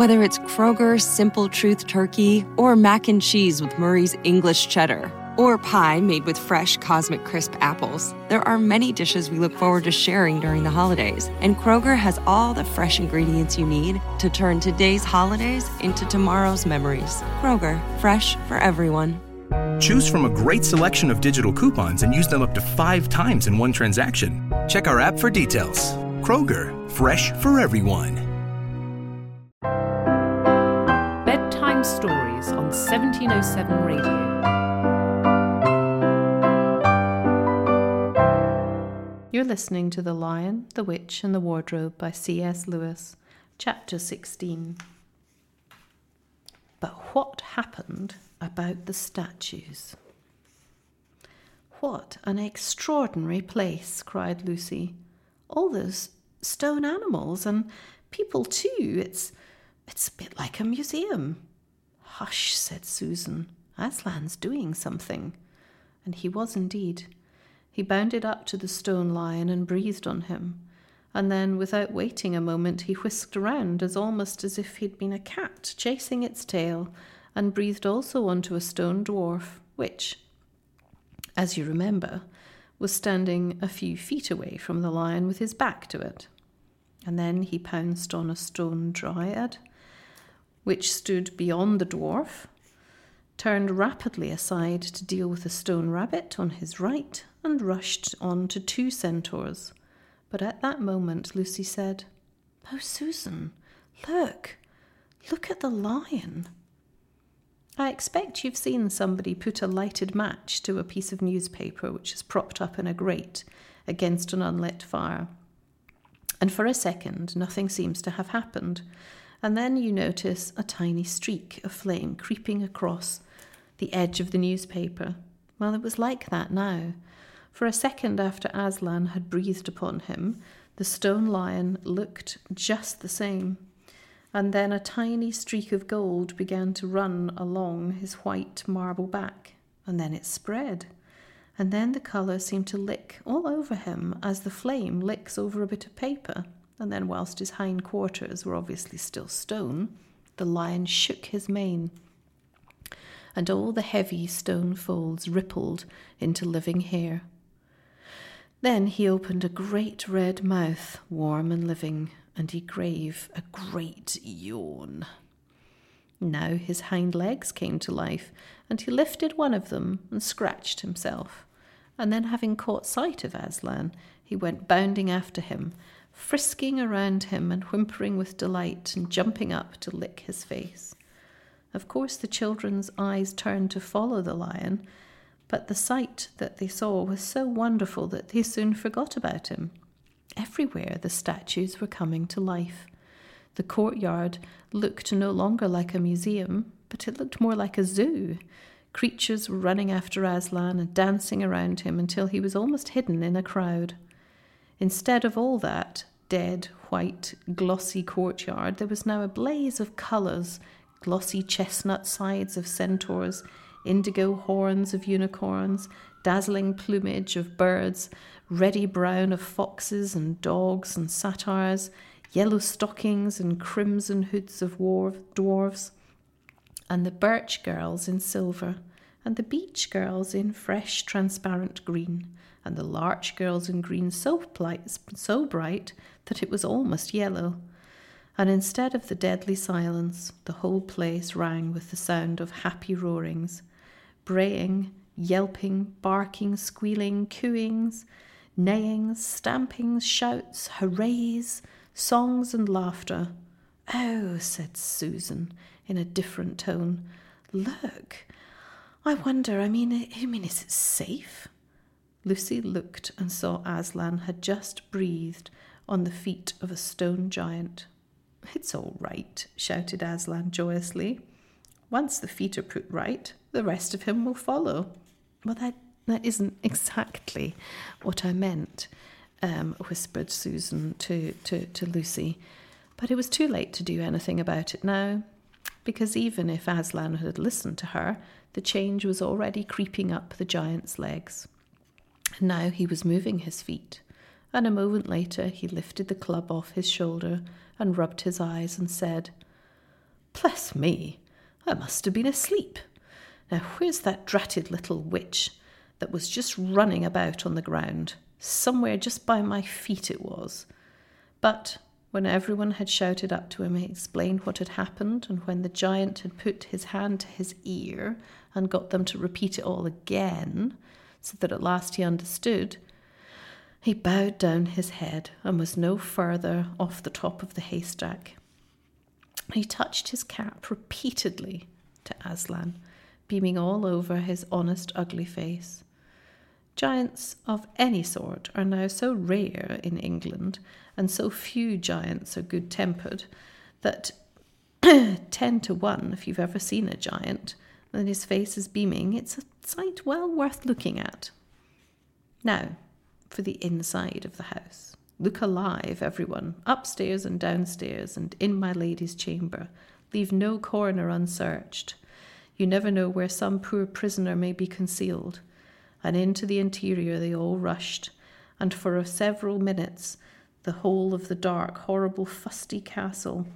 Whether it's Kroger's Simple Truth Turkey or mac and cheese with Murray's English Cheddar or pie made with fresh Cosmic Crisp apples, there are many dishes we look forward to sharing during the holidays. And Kroger has all the fresh ingredients you need to turn today's holidays into tomorrow's memories. Kroger, fresh for everyone. Choose from a great selection of digital coupons and use them up to five times in one transaction. Check our app for details. Kroger, fresh for everyone. Stories on 1707 Radio. You're listening to The Lion, the Witch, and the Wardrobe by C.S. Lewis, Chapter 16. But what happened about the statues? What an extraordinary place, cried Lucy. All those stone animals and people too. It's it's a bit like a museum. Hush, said Susan. Aslan's doing something. And he was indeed. He bounded up to the stone lion and breathed on him. And then, without waiting a moment, he whisked around as almost as if he'd been a cat chasing its tail, and breathed also onto a stone dwarf, which, as you remember, was standing a few feet away from the lion with his back to it. And then he pounced on a stone dryad, which stood beyond the dwarf, turned rapidly aside to deal with a stone rabbit on his right, and rushed on to two centaurs. But at that moment Lucy said, Oh, Susan, look, look at the lion. I expect you've seen somebody put a lighted match to a piece of newspaper which is propped up in a grate against an unlit fire. And for a second, nothing seems to have happened. And then you notice a tiny streak of flame creeping across the edge of the newspaper. Well, it was like that now. For a second after Aslan had breathed upon him, the stone lion looked just the same. And then a tiny streak of gold began to run along his white marble back, and then it spread. And then the colour seemed to lick all over him as the flame licks over a bit of paper. And then, whilst his hind quarters were obviously still stone, the lion shook his mane and all the heavy stone folds rippled into living hair. Then he opened a great red mouth, warm and living, and he gave a great yawn. Now his hind legs came to life, and he lifted one of them and scratched himself. And then, having caught sight of Aslan, he went bounding after him, frisking around him and whimpering with delight and jumping up to lick his face. Of course, the children's eyes turned to follow the lion, but the sight that they saw was so wonderful that they soon forgot about him. Everywhere the statues were coming to life. The courtyard looked no longer like a museum, but it looked more like a zoo. Creatures were running after Aslan and dancing around him until he was almost hidden in a crowd. Instead of all that dead, white, glossy courtyard, there was now a blaze of colours glossy chestnut sides of centaurs, indigo horns of unicorns, dazzling plumage of birds, reddy brown of foxes and dogs and satyrs, yellow stockings and crimson hoods of dwarfs, and the birch girls in silver, and the beech girls in fresh transparent green, and the larch girls in green so, so bright that it was almost yellow and instead of the deadly silence, the whole place rang with the sound of happy roarings, braying, yelping, barking, squealing, cooings, neighings, stampings, shouts, hoorays, songs, and laughter. Oh, said Susan in a different tone, look. I wonder, I mean, I mean, is it safe? Lucy looked and saw Aslan had just breathed on the feet of a stone giant. It's all right, shouted Aslan joyously. Once the feet are put right, the rest of him will follow. Well, that, that isn't exactly what I meant, um, whispered Susan to, to, to Lucy. But it was too late to do anything about it now, because even if Aslan had listened to her, the change was already creeping up the giant's legs. Now he was moving his feet, and a moment later he lifted the club off his shoulder and rubbed his eyes and said, Bless me, I must have been asleep. Now, where's that dratted little witch that was just running about on the ground? Somewhere just by my feet it was. But when everyone had shouted up to him, he explained what had happened, and when the giant had put his hand to his ear and got them to repeat it all again, so that at last he understood, he bowed down his head and was no further off the top of the haystack. He touched his cap repeatedly to Aslan, beaming all over his honest, ugly face. Giants of any sort are now so rare in England, and so few giants are good tempered, that ten to one, if you've ever seen a giant, and his face is beaming, it's a sight well worth looking at. Now, for the inside of the house. Look alive, everyone, upstairs and downstairs, and in my lady's chamber. Leave no corner unsearched. You never know where some poor prisoner may be concealed and into the interior they all rushed, and for several minutes the whole of the dark, horrible, fusty castle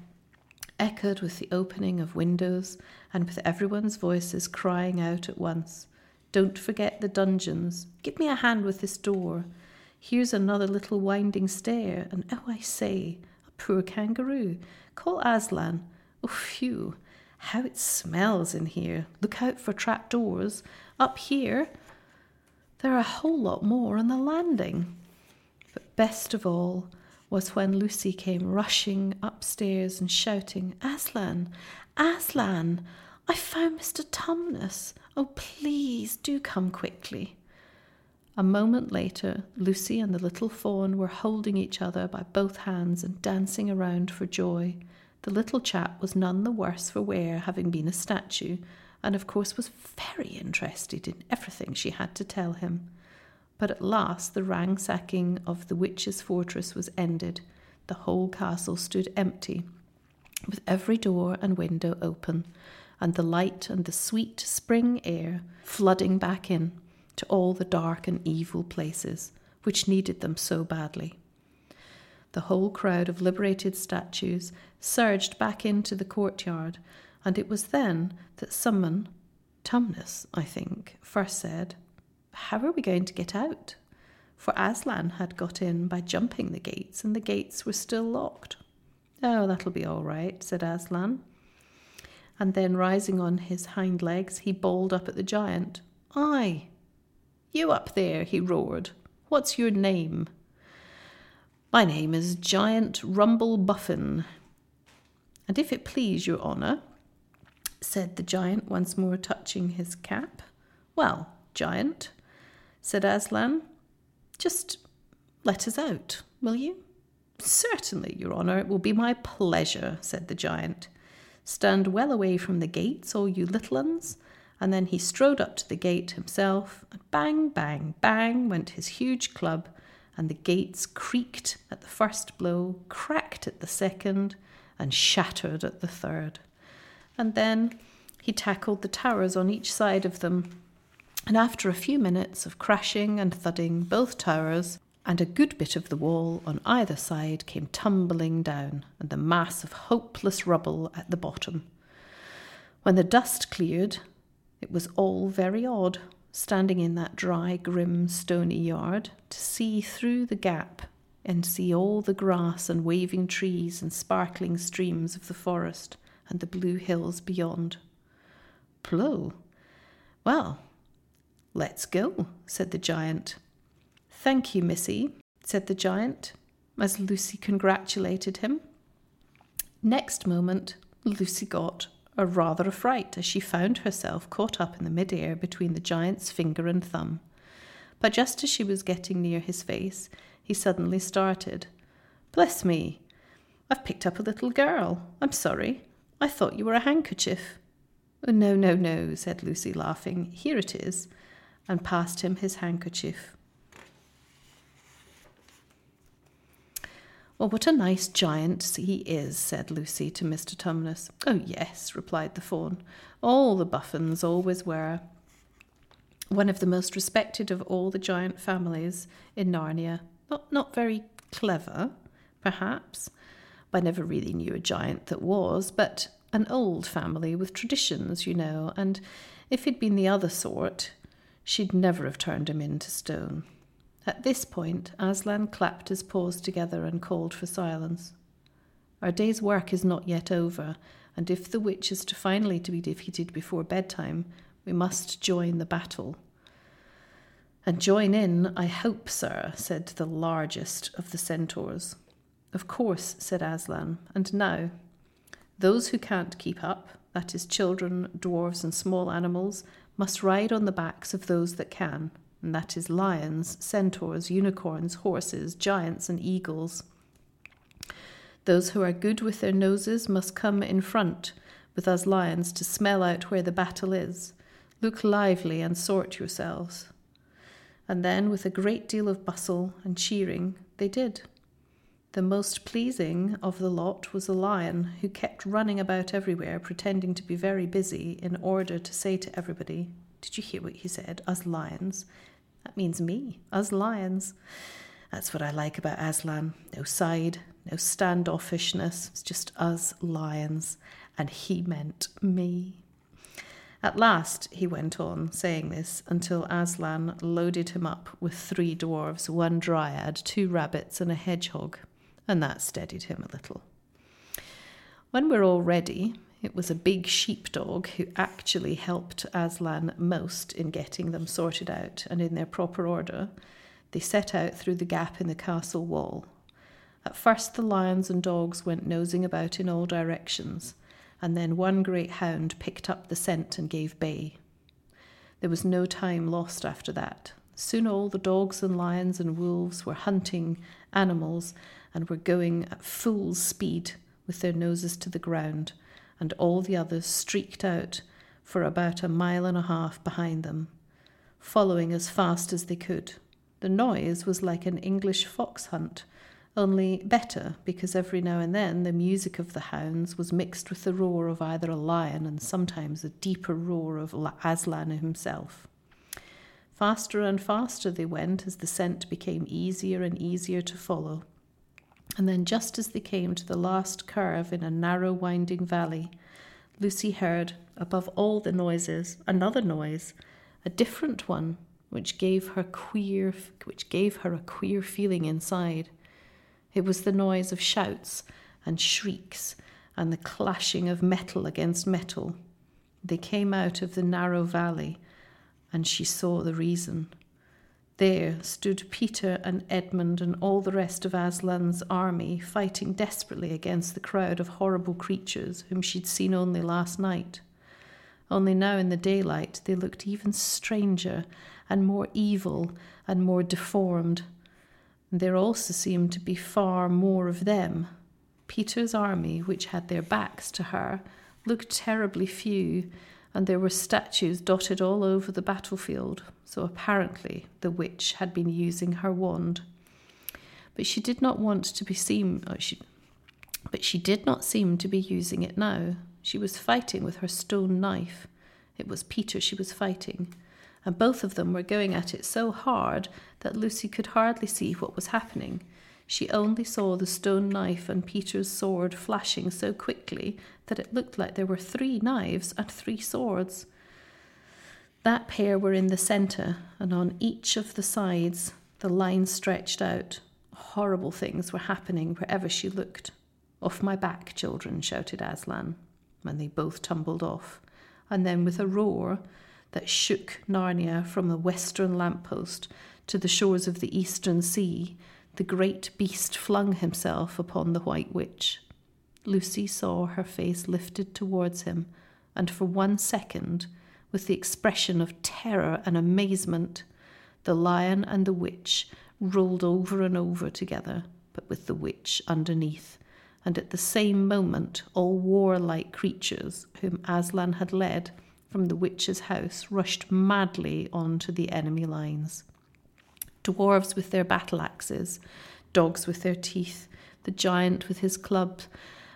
echoed with the opening of windows and with everyone's voices crying out at once, Don't forget the dungeons. Give me a hand with this door. Here's another little winding stair, and oh, I say, a poor kangaroo. Call Aslan. Oh, phew, how it smells in here. Look out for trap doors. Up here, there are a whole lot more on the landing. But best of all was when Lucy came rushing upstairs and shouting, Aslan, Aslan, I found Mr. Tumnus. Oh, please do come quickly. A moment later, Lucy and the little fawn were holding each other by both hands and dancing around for joy. The little chap was none the worse for wear, having been a statue, and of course was very interested in everything she had to tell him. But at last the ransacking of the witch's fortress was ended. The whole castle stood empty, with every door and window open, and the light and the sweet spring air flooding back in to all the dark and evil places which needed them so badly. The whole crowd of liberated statues surged back into the courtyard, and it was then that someone, Tumnus, I think, first said, How are we going to get out? For Aslan had got in by jumping the gates, and the gates were still locked. Oh, that'll be all right, said Aslan. And then, rising on his hind legs, he bawled up at the giant. Aye, you up there, he roared. What's your name? My name is Giant Rumblebuffin. And if it please your honour, said the giant, once more touching his cap. Well, giant, said Aslan, just let us out, will you? Certainly, your honour, it will be my pleasure, said the giant. Stand well away from the gates, all you little uns. And then he strode up to the gate himself, and bang, bang, bang went his huge club, and the gates creaked at the first blow, cracked at the second, and shattered at the third and then he tackled the towers on each side of them. And after a few minutes of crashing and thudding, both towers and a good bit of the wall on either side came tumbling down, and the mass of hopeless rubble at the bottom. When the dust cleared, it was all very odd, standing in that dry, grim, stony yard, to see through the gap and see all the grass and waving trees and sparkling streams of the forest and the blue hills beyond. Plo. Well, let's go, said the giant. Thank you, Missy, said the giant, as Lucy congratulated him. Next moment, Lucy got a rather a fright as she found herself caught up in the mid-air between the giant's finger and thumb. But just as she was getting near his face, he suddenly started. Bless me, I've picked up a little girl. I'm sorry. I thought you were a handkerchief. No, no, no, said Lucy, laughing. Here it is, and passed him his handkerchief. Well, what a nice giant he is, said Lucy to Mr. Tumnus. Oh, yes, replied the fawn. All the Buffins always were. One of the most respected of all the giant families in Narnia. Not, not very clever, perhaps, I never really knew a giant that was, but an old family with traditions, you know, and if he'd been the other sort, she'd never have turned him into stone. At this point, Aslan clapped his paws together and called for silence. Our day's work is not yet over, and if the witch is to finally to be defeated before bedtime, we must join the battle. And join in, I hope, sir, said the largest of the centaurs. Of course, said Aslan, and now. Those who can't keep up, that is, children, dwarfs, and small animals, must ride on the backs of those that can, and that is, lions, centaurs, unicorns, horses, giants, and eagles. Those who are good with their noses must come in front with us lions to smell out where the battle is. Look lively and sort yourselves. And then, with a great deal of bustle and cheering, they did. The most pleasing of the lot was a lion who kept running about everywhere, pretending to be very busy in order to say to everybody, Did you hear what he said? Us lions. That means me, us lions. That's what I like about Aslan. No side, no standoffishness. It's just us lions. And he meant me. At last, he went on saying this until Aslan loaded him up with three dwarves, one dryad, two rabbits, and a hedgehog, and that steadied him a little. When we're all ready, it was a big sheepdog who actually helped Aslan most in getting them sorted out and in their proper order. They set out through the gap in the castle wall. At first, the lions and dogs went nosing about in all directions and then one great hound picked up the scent and gave bay. There was no time lost after that. Soon all the dogs and lions and wolves were hunting animals and were going at full speed with their noses to the ground, and all the others streaked out for about a mile and a half behind them, following as fast as they could. The noise was like an English fox hunt, only better because every now and then the music of the hounds was mixed with the roar of either a lion and sometimes a deeper roar of Aslan himself. Faster and faster they went as the scent became easier and easier to follow. And then, just as they came to the last curve in a narrow, winding valley, Lucy heard, above all the noises, another noise, a different one, which gave her queer, which gave her a queer feeling inside. It was the noise of shouts and shrieks and the clashing of metal against metal. They came out of the narrow valley, and she saw the reason. There stood Peter and Edmund and all the rest of Aslan's army fighting desperately against the crowd of horrible creatures whom she'd seen only last night. Only now in the daylight they looked even stranger and more evil and more deformed there also seemed to be far more of them. Peter's army, which had their backs to her, looked terribly few, and there were statues dotted all over the battlefield, so apparently the witch had been using her wand. But she did not want to be seen. Oh, she, but she did not seem to be using it now. She was fighting with her stone knife. It was Peter she was fighting and both of them were going at it so hard that Lucy could hardly see what was happening. She only saw the stone knife and Peter's sword flashing so quickly that it looked like there were three knives and three swords. That pair were in the centre, and on each of the sides the line stretched out. Horrible things were happening wherever she looked. Off my back, children, shouted Aslan, and they both tumbled off. And then, with a roar, that shook Narnia from the western lamppost to the shores of the eastern sea, the great beast flung himself upon the White Witch. Lucy saw her face lifted towards him, and for one second, with the expression of terror and amazement, the lion and the witch rolled over and over together, but with the witch underneath, and at the same moment all warlike creatures whom Aslan had led from the witch's house rushed madly on to the enemy lines. Dwarves with their battle axes, dogs with their teeth, the giant with his club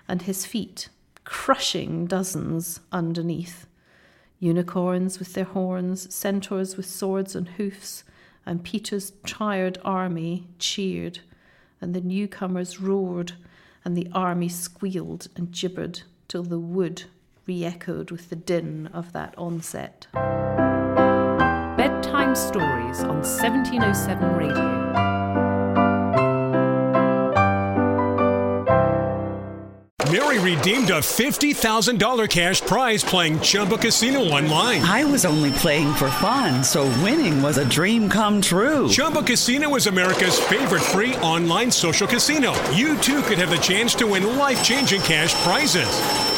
and his feet, crushing dozens underneath. Unicorns with their horns, centaurs with swords and hoofs, and Peter's tired army cheered, and the newcomers roared, and the army squealed and gibbered till the wood re echoed with the din of that onset. Bedtime Stories on 1707 Radio. Mary redeemed a $50,000 cash prize playing Chumba Casino online. I was only playing for fun, so winning was a dream come true. Chumba Casino is America's favorite free online social casino. You too could have the chance to win life changing cash prizes.